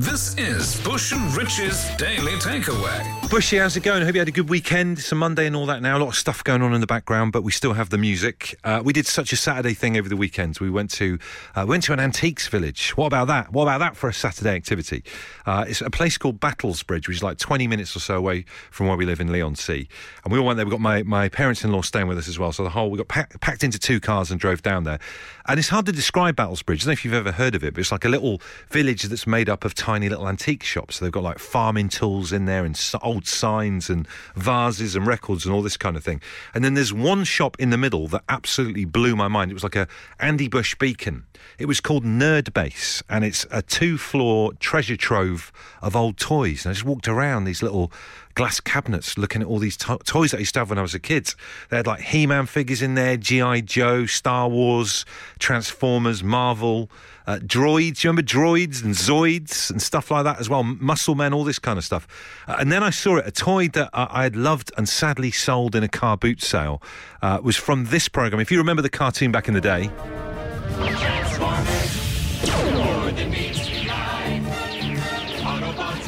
This is Bush and Rich's Daily Takeaway. Bushy, how's it going? Hope you had a good weekend. It's a Monday and all that now. A lot of stuff going on in the background, but we still have the music. Uh, we did such a Saturday thing over the weekend. We went to uh, went to an antiques village. What about that? What about that for a Saturday activity? Uh, it's a place called Battlesbridge, which is like 20 minutes or so away from where we live in Leigh-on-Sea. And we all went there. We got my, my parents-in-law staying with us as well. So the whole we got pack, packed into two cars and drove down there. And it's hard to describe Battlesbridge. I don't know if you've ever heard of it, but it's like a little village that's made up of tiny little antique shops. So they've got like farming tools in there and old signs and vases and records and all this kind of thing. And then there's one shop in the middle that absolutely blew my mind. It was like a Andy Bush beacon. It was called Nerd Base, and it's a two-floor treasure trove of old toys. And I just walked around these little glass cabinets looking at all these to- toys that I used to have when I was a kid. They had like He Man figures in there, G.I. Joe, Star Wars, Transformers, Marvel, uh, droids. You remember droids and Zoids and stuff like that as well? Muscle Men, all this kind of stuff. Uh, and then I saw it, a toy that I, I had loved and sadly sold in a car boot sale uh, was from this program. If you remember the cartoon back in the day.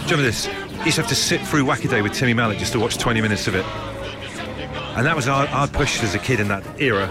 Remember this? Used to have to sit through Wacaday with Timmy Mallett just to watch 20 minutes of it. And that was our, our push as a kid in that era.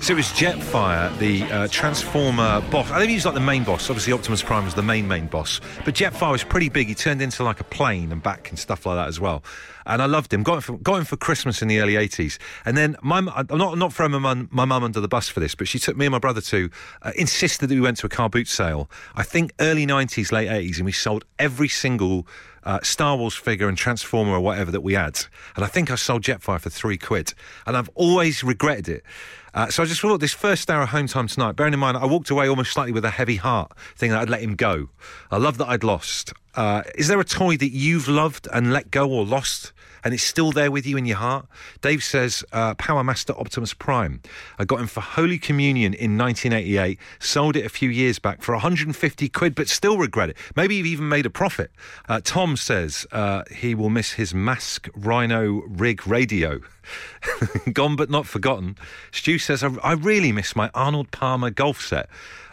So it was Jetfire, the uh, Transformer boss. I think he was like the main boss. Obviously, Optimus Prime was the main main boss. But Jetfire was pretty big. He turned into like a plane and back and stuff like that as well. And I loved him. Got him for, got him for Christmas in the early 80s. And then my I'm not not throwing my mum, my mum under the bus for this, but she took me and my brother to uh, insisted that we went to a car boot sale. I think early 90s, late 80s, and we sold every single uh, Star Wars figure and Transformer or whatever that we had. And I think I sold Jetfire for three quid. And I've always regretted it. Uh, so I just thought this first hour of home time tonight, bearing in mind I walked away almost slightly with a heavy heart, thinking that I'd let him go. I love that I'd lost. Uh, is there a toy that you've loved and let go or lost? And it's still there with you in your heart. Dave says uh, Power Master Optimus Prime. I got him for Holy Communion in 1988, sold it a few years back for 150 quid, but still regret it. Maybe you've even made a profit. Uh, Tom says uh, he will miss his Mask Rhino rig radio. Gone but not forgotten. Stu says, I, I really miss my Arnold Palmer golf set.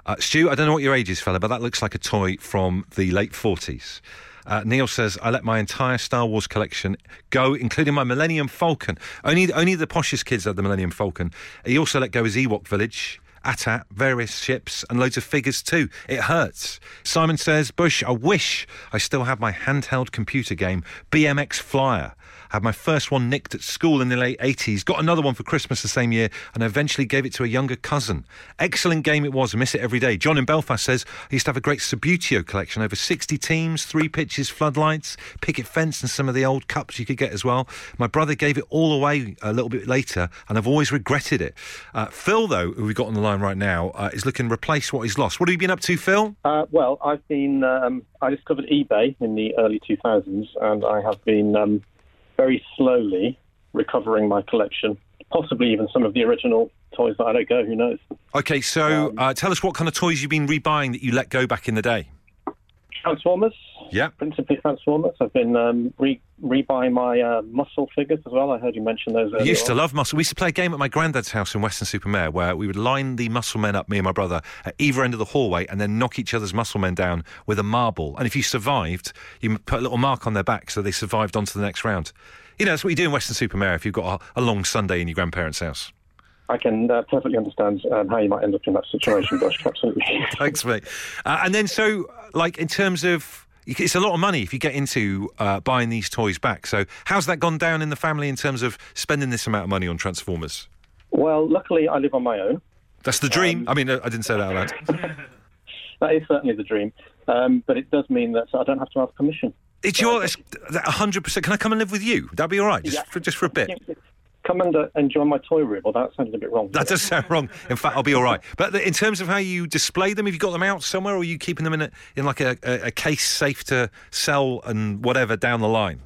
Uh, Stu, I don't know what your age is, fella, but that looks like a toy from the late 40s. Uh, Neil says, I let my entire Star Wars collection go, including my Millennium Falcon. Only, only the poshest kids had the Millennium Falcon. He also let go his Ewok Village. AT-AT, various ships, and loads of figures too. It hurts. Simon says, Bush, I wish I still had my handheld computer game, BMX Flyer. I had my first one nicked at school in the late 80s, got another one for Christmas the same year, and eventually gave it to a younger cousin. Excellent game it was, I miss it every day. John in Belfast says, I used to have a great Subbuteo collection, over 60 teams, three pitches, floodlights, picket fence, and some of the old cups you could get as well. My brother gave it all away a little bit later, and I've always regretted it. Uh, Phil, though, who we've got on the line right now, uh, is looking to replace what he's lost. What have you been up to, Phil? Uh, well, I've been. Um, I discovered eBay in the early 2000s, and I have been um, very slowly recovering my collection. Possibly even some of the original toys that I let go. Who knows? Okay, so uh, tell us what kind of toys you've been rebuying that you let go back in the day. Transformers. Yeah. Principally Transformers. I've been um, re- rebuying my uh, muscle figures as well. I heard you mention those. I earlier used to love muscle. We used to play a game at my granddad's house in Weston-super-Mare where we would line the muscle men up, me and my brother, at either end of the hallway and then knock each other's muscle men down with a marble. And if you survived, you put a little mark on their back so they survived on to the next round. You know, that's what you do in Weston-super-Mare if you've got a, a long Sunday in your grandparents' house. I can uh, perfectly understand um, how you might end up in that situation, Bush. Absolutely. Thanks, mate. Uh, and then, so, like, in terms of. It's a lot of money if you get into uh, buying these toys back. So, how's that gone down in the family in terms of spending this amount of money on Transformers? well, luckily I live on my own. That's the dream. I mean, I didn't say that out loud. That is certainly the dream, um, but it does mean that I don't have to ask permission. It's your it's hundred percent. Can I come and live with you? That'd be all right, just Yeah. for just for a bit. Come and uh, enjoy my toy room. Well, that sounded a bit wrong. That does sound wrong. In fact, I'll be all right. But in terms of how you display them, have you got them out somewhere, or are you keeping them in a in like a, a, a case safe to sell and whatever down the line?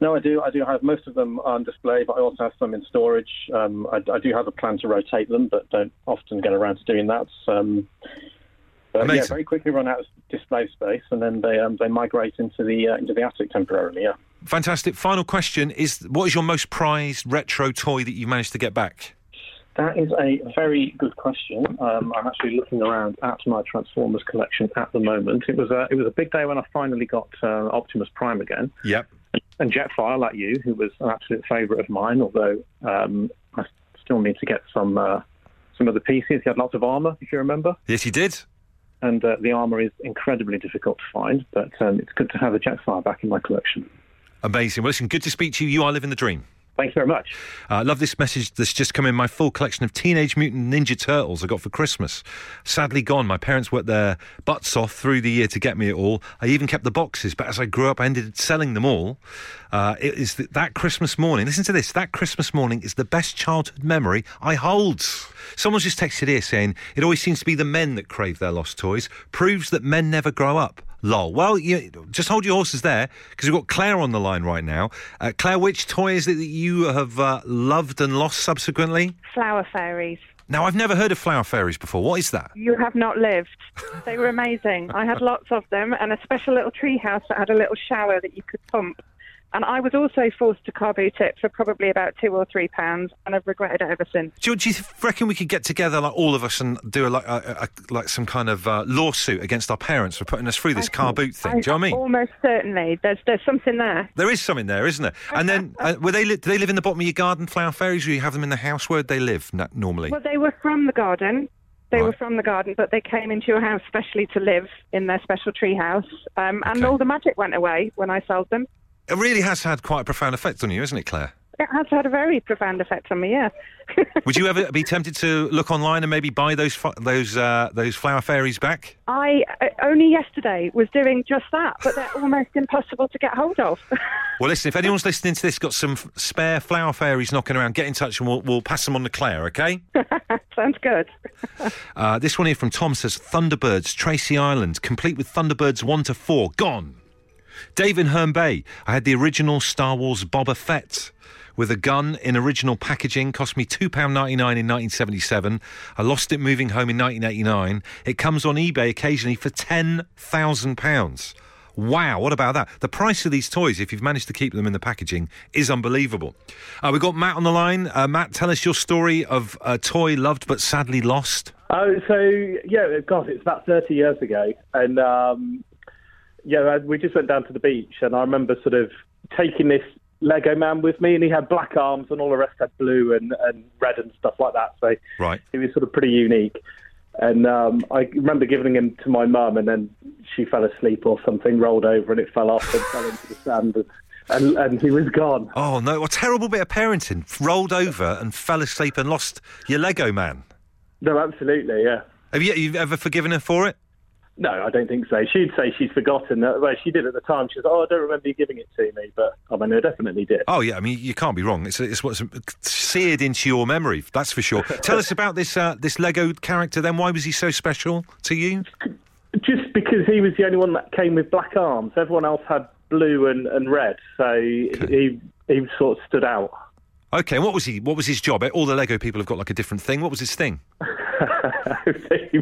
No, I do. I do have most of them on display, but I also have some in storage. Um, I, I do have a plan to rotate them, but don't often get around to doing that. Um, but yeah, very quickly run out of display space, and then they um, they migrate into the uh, into the attic temporarily. Yeah. Fantastic. Final question is: What is your most prized retro toy that you managed to get back? That is a very good question. Um, I'm actually looking around at my Transformers collection at the moment. It was a it was a big day when I finally got uh, Optimus Prime again, Yep. and Jetfire, like you, who was an absolute favourite of mine. Although um, I still need to get some uh, some of the pieces. He had lots of armour, if you remember, Yes, he did. and uh, the armour is incredibly difficult to find. But um, it's good to have a Jetfire back in my collection. Amazing. Well, listen, good to speak to you. You are living the dream. Thanks very much. I uh, love this message that's just come in. My full collection of Teenage Mutant Ninja Turtles I got for Christmas. Sadly gone. My parents worked their butts off through the year to get me it all. I even kept the boxes, but as I grew up, I ended up selling them all. Uh, it is th- that Christmas morning. Listen to this. That Christmas morning is the best childhood memory I hold. Someone's just texted here saying it always seems to be the men that crave their lost toys. Proves that men never grow up. Lol. Well, you, just hold your horses there because we've got Claire on the line right now. Uh, Claire, which toy is it that you have uh, loved and lost subsequently? Flower fairies. Now, I've never heard of flower fairies before. What is that? You have not lived. They were amazing. I had lots of them and a special little tree house that had a little shower that you could pump. And I was also forced to car boot it for probably about two or three pounds, and I've regretted it ever since. Do you, do you reckon we could get together, like all of us, and do a, like a, a, like some kind of uh, lawsuit against our parents for putting us through this car boot thing? Do you know what I mean? Almost certainly. There's there's something there. There is something there, isn't there? And then, uh, were they li- do they live in the bottom of your garden, flower fairies, or you have them in the house? Where would they live na- normally? Well, they were from the garden. They were from the garden, but they came into your house specially to live in their special tree house. Um, and all the magic went away when I sold them. It really has had quite a profound effect on you, isn't it, Claire? It has had a very profound effect on me, yeah. Would you ever be tempted to look online and maybe buy those those uh, those flower fairies back? I uh, only yesterday was doing just that, but they're almost impossible to get hold of. Well, listen, if anyone's listening to this, got some f- spare flower fairies knocking around, get in touch and we'll, we'll pass them on to Claire, okay? Sounds good. Uh, this one here from Tom says Thunderbirds, Tracy Island, complete with Thunderbirds 1 to 4, gone. David Herne Bay, I had the original Star Wars Boba Fett with a gun in original packaging, cost me £2.99 in 1977. I lost it moving home in 1989. It comes on eBay occasionally for £10,000. Wow, what about that? The price of these toys, if you've managed to keep them in the packaging, is unbelievable. Uh, we've got Matt on the line. Uh, Matt, tell us your story of a toy loved but sadly lost. Oh, so yeah, God, it's about thirty years ago, and um, yeah, we just went down to the beach, and I remember sort of taking this Lego man with me, and he had black arms, and all the rest had blue and, and red and stuff like that. So Right. he was sort of pretty unique. And um, I remember giving him to my mum, and then she fell asleep or something, rolled over, and it fell off and fell into the sand, and, and, and he was gone. Oh no! What a terrible bit of parenting. Rolled over and fell asleep and lost your Lego man. No, absolutely, yeah. Have you you've ever forgiven her for it? No, I don't think so. She'd say she's forgotten. That, well, she did at the time. She was, oh, I don't remember you giving it to me, but I mean, I definitely did. Oh yeah. I mean, you can't be wrong. It's it's what's seared into your memory. That's for sure. Tell us about this uh, this Lego character. Then, why was he so special to you? Just because he was the only one that came with black arms. Everyone else had blue and, and red, so he he sort of stood out. Okay. What was he? What was his job? All the Lego people have got like a different thing. What was his thing? he,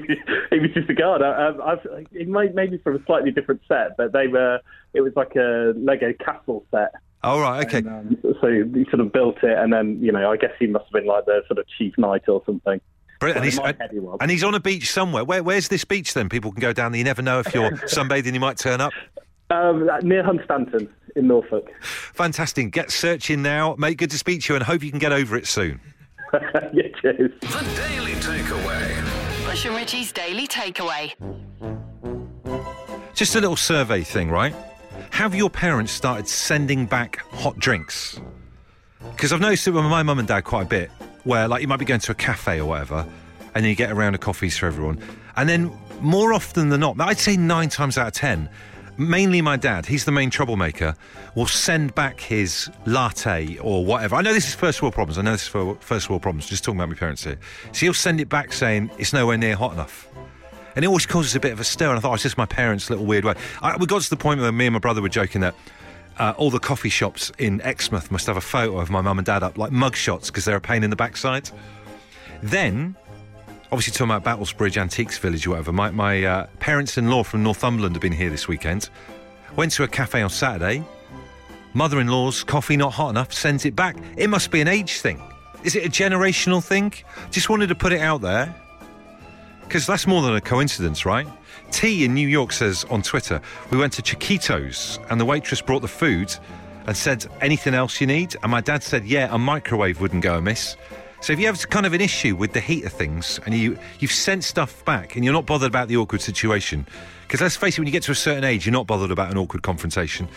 was, just a guard. Um, I've, it might maybe from a slightly different set, but they were. It was like a Lego castle set. Oh right. Okay. And, um, so he sort of built it, and then you know, I guess he must have been like the sort of chief knight or something. And he's, in my head he and he's on a beach somewhere. Where, where's this beach then? People can go down there. You never know if you're sunbathing, you might turn up. Um, near Hunstanton in Norfolk. Fantastic. Get searching now. Mate, good to speak to you and hope you can get over it soon. yeah, cheers. The Daily Takeaway. Bush and Richie's Daily Takeaway. Just a little survey thing, right? Have your parents started sending back hot drinks? Because I've noticed it with my mum and dad quite a bit, where like you might be going to a cafe or whatever, and then you get a round of coffees for everyone. And then more often than not, I'd say nine times out of ten, mainly my dad, he's the main troublemaker, will send back his latte or whatever. I know this is first world problems. I know this is for first world problems. Just talking about my parents here. So he'll send it back saying it's nowhere near hot enough. And it always causes a bit of a stir. And I thought, oh, it's just my parents' little weird way. I, we got to the point where me and my brother were joking that uh, all the coffee shops in Exmouth must have a photo of my mum and dad up, like mug shots, because they're a pain in the backside. Then, obviously, talking about Battlesbridge Antiques Village or whatever, my, my uh, parents in law from Northumberland have been here this weekend. Went to a cafe on Saturday. Mother in law's coffee not hot enough, sends it back. It must be an age thing. Is it a generational thing? Just wanted to put it out there. Because that's more than a coincidence, right? T in New York says on Twitter, we went to Chiquitos and the waitress brought the food and said, anything else you need? And my dad said, yeah, a microwave wouldn't go amiss. So if you have kind of an issue with the heat of things and you, you've sent stuff back and you're not bothered about the awkward situation, because let's face it, when you get to a certain age, you're not bothered about an awkward confrontation.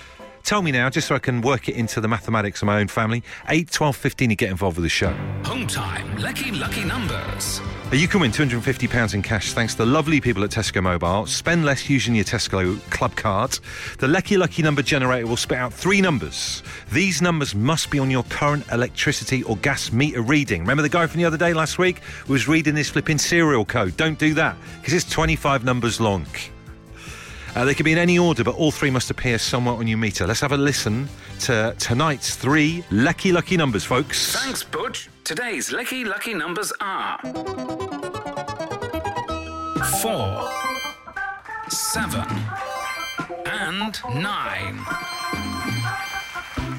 Tell me now, just so I can work it into the mathematics of my own family. 8, 12, 15 to get involved with the show. Home time. Lucky, lucky numbers. You can win £250 in cash thanks to the lovely people at Tesco Mobile. Spend less using your Tesco Clubcard. The Lucky Lucky number generator will spit out three numbers. These numbers must be on your current electricity or gas meter reading. Remember the guy from the other day last week who was reading this flipping serial code? Don't do that because it's 25 numbers long. Uh, they can be in any order, but all three must appear somewhere on your meter. Let's have a listen to tonight's three lucky, lucky numbers, folks. Thanks, Butch. Today's lucky, lucky numbers are four, seven, and nine.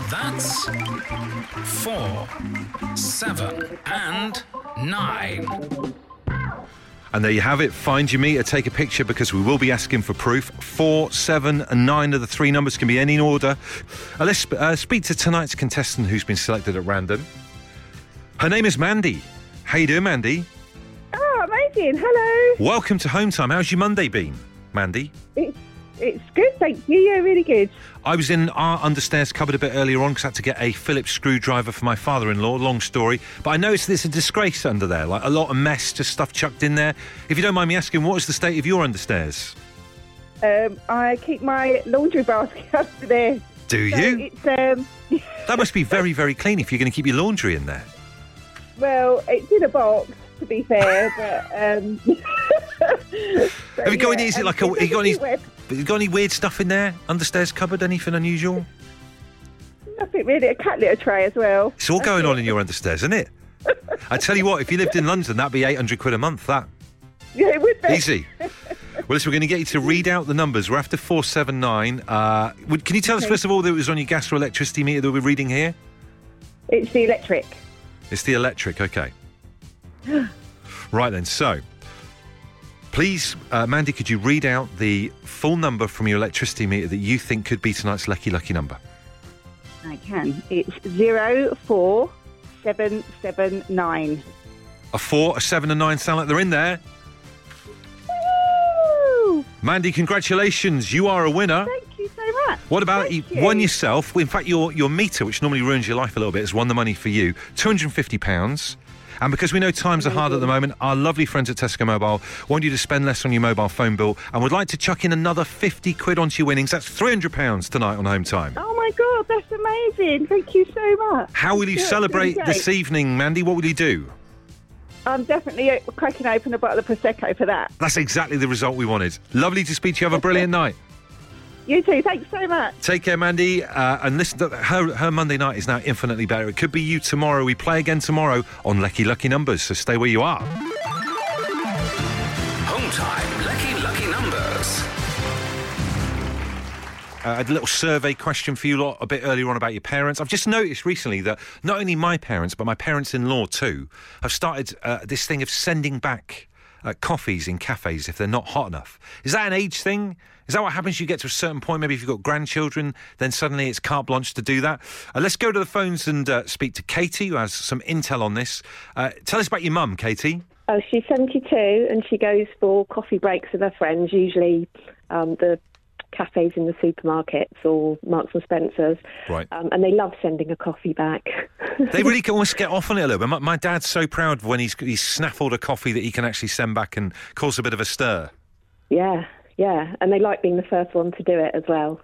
That's four, seven, and nine. And there you have it. Find your meter, take a picture because we will be asking for proof. Four, seven, and nine of the three numbers can be any order. Uh, let's uh, speak to tonight's contestant who's been selected at random. Her name is Mandy. How you doing, Mandy? Oh, amazing. Hello. Welcome to Home Time. How's your Monday been, Mandy? It's, it's good, thank you. Yeah, really good. I was in our understairs cupboard a bit earlier on because I had to get a Phillips screwdriver for my father-in-law. Long story, but I noticed there's a disgrace under there, like a lot of mess, just stuff chucked in there. If you don't mind me asking, what is the state of your understairs? Um, I keep my laundry basket under there. Do So you? It's um, That must be very, very clean if you're going to keep your laundry in there. well, it's in a box to be fair, but um. so, Have you got yeah, any? Is it um, like a? You got any? Everywhere. You got any weird stuff in there? Understairs cupboard? Anything unusual? Nothing really. A cat litter tray as well. It's all going on in your understairs, isn't it? I tell you what, if you lived in London, that'd be 800 quid a month. That Yeah, it would be. easy. Well, listen, we're going to get you to read out the numbers. We're after 479. Uh, would- can you tell us, first of all, that it was on your gas or electricity meter that we're reading here? It's the electric. It's the electric, okay. right then, so please, uh, Mandy, could you read out the full number from your electricity meter that you think could be tonight's lucky, lucky number? I can. It's zero four seven seven nine. A four, a seven, and nine sound like they're in there. Woo! Mandy, congratulations. You are a winner. Thank you so much. What about you? you. Won yourself? In fact, your your meter, which normally ruins your life a little bit, has won the money for you. Two hundred and fifty pounds. And because we know times are hard at the moment, our lovely friends at Tesco Mobile want you to spend less on your mobile phone bill and would like to chuck in another 50 quid onto your winnings. That's £300 tonight on Home Time. Oh my god, that's amazing! Thank you so much. How will you Yeah, celebrate this evening, Mandy? What will you do? I'm definitely uh, cracking open a bottle of prosecco for that. That's exactly the result we wanted. Lovely to speak to you. Have a brilliant night. You too. Thanks so much. Take care, Mandy. Uh, and listen, to her, her Monday night is now infinitely better. It could be you tomorrow. We play again tomorrow on Lucky Lucky Numbers, so stay where you are. Home time. Lucky, lucky numbers. Uh, I had a little survey question for you lot a bit earlier on about your parents. I've just noticed recently that not only my parents, but my parents in law too, have started uh, this thing of sending back uh, coffees in cafes if they're not hot enough. Is that an age thing? Is that what happens? You get to a certain point, maybe if you've got grandchildren, then suddenly it's carte blanche to do that. Uh, let's go to the phones and uh, speak to Katie, who has some intel on this. Uh, tell us about your mum, Katie. Oh, she's 72 and she goes for coffee breaks with her friends, usually um, the cafes in the supermarkets or Marks and Spencer's. Right. Um, and they love sending a coffee back. They really can almost get off on it a little bit. My, my dad's so proud when he's, he's snaffled a coffee that he can actually send back and cause a bit of a stir. yeah, yeah. And they like being the first one to do it as well.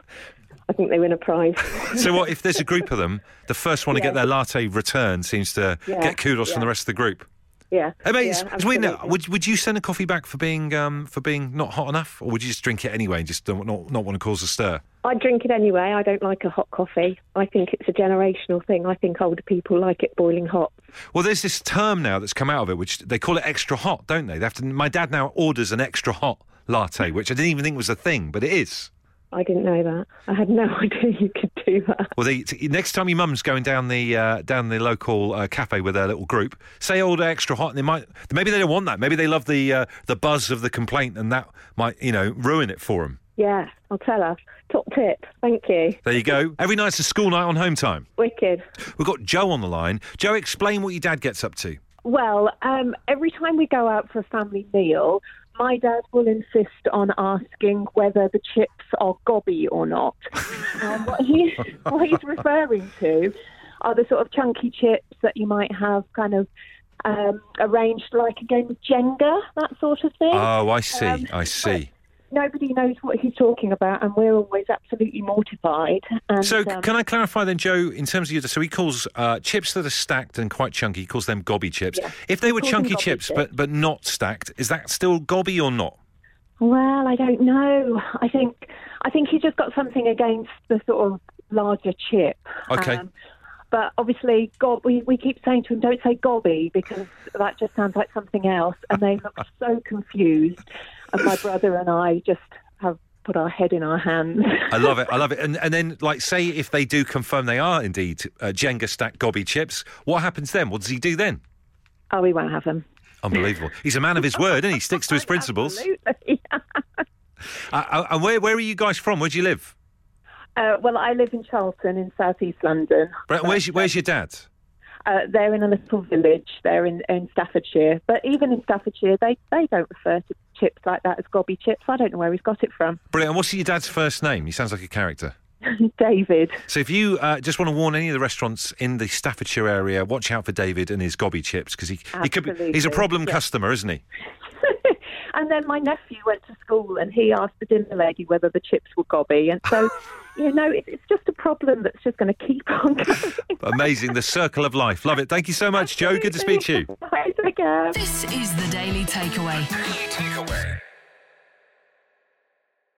I think they win a prize. So what if there's a group of them? The first one to get their latte returned seems to Yeah, get kudos from the rest of the group. Yeah. I mean, yeah, it's, weird now. Would would you send a coffee back for being um, for being not hot enough, or would you just drink it anyway and just don't, not not want to cause a stir? I drink it anyway. I don't like a hot coffee. I think it's a generational thing. I think older people like it boiling hot. Well, there's this term now that's come out of it, which they call it extra hot, don't they? They have to. My dad now orders an extra hot latte, which I didn't even think was a thing, but it is. I didn't know that. I had no idea you could do that. Well, the, next time your mum's going down the uh, down the local uh, cafe with their little group, say order extra hot. And they might maybe they don't want that. Maybe they love the uh, the buzz of the complaint, and that might you know ruin it for them. Yeah, I'll tell her. Top tip. Thank you. There you go. Every night's a school night on home time. Wicked. We've got Joe on the line. Joe, explain what your dad gets up to. Well, um, every time we go out for a family meal, my dad will insist on asking whether the chips are gobby or not. um, what, he, what he's referring to are the sort of chunky chips that you might have kind of um, arranged like a game of Jenga, that sort of thing. Oh, I see. Um, I see. Nobody knows what he's talking about, and we're always absolutely mortified. And, So, um, can I clarify then, Joe, in terms of your. So, he calls uh, chips that are stacked and quite chunky, he calls them gobby chips. Yeah. If they were chunky chips, chips. But, but not stacked, is that still gobby or not? Well, I don't know. I think I think he's just got something against the sort of larger chip. Okay. Um, but obviously, gob, we, we keep saying to him, don't say gobby because that just sounds like something else. And they look so confused. And my brother and I just have put our head in our hands. I love it. I love it. And, and then, like, say if they do confirm they are indeed uh, Jenga stacked gobby chips, what happens then? What does he do then? oh, we won't have them. Unbelievable. He's a man of his word, and he sticks to his principles. Absolutely. Uh, uh, and where, where are you guys from? Where do you live? uh, well, I live in Charlton in southeast London. Brett, where's, your, where's your dad? Uh, they're in a little village. They're in, in Staffordshire. But even in Staffordshire, they, they don't refer to chips like that as gobby chips. I don't know where he's got it from. Brilliant. What's your dad's first name? He sounds like a character. David. So if you uh, just want to warn any of the restaurants in the Staffordshire area, watch out for David and his gobby chips because he, he could be, he's a problem customer, isn't he? And then my nephew went to school and he asked the dinner lady whether the chips were gobby. And so, you know, it, it's just a problem that's just going to keep on going. Amazing. The circle of life. Love it. Thank you so much, Joe. Good to speak to you. Bye, take care. This is the Daily Takeaway. Daily Takeaway.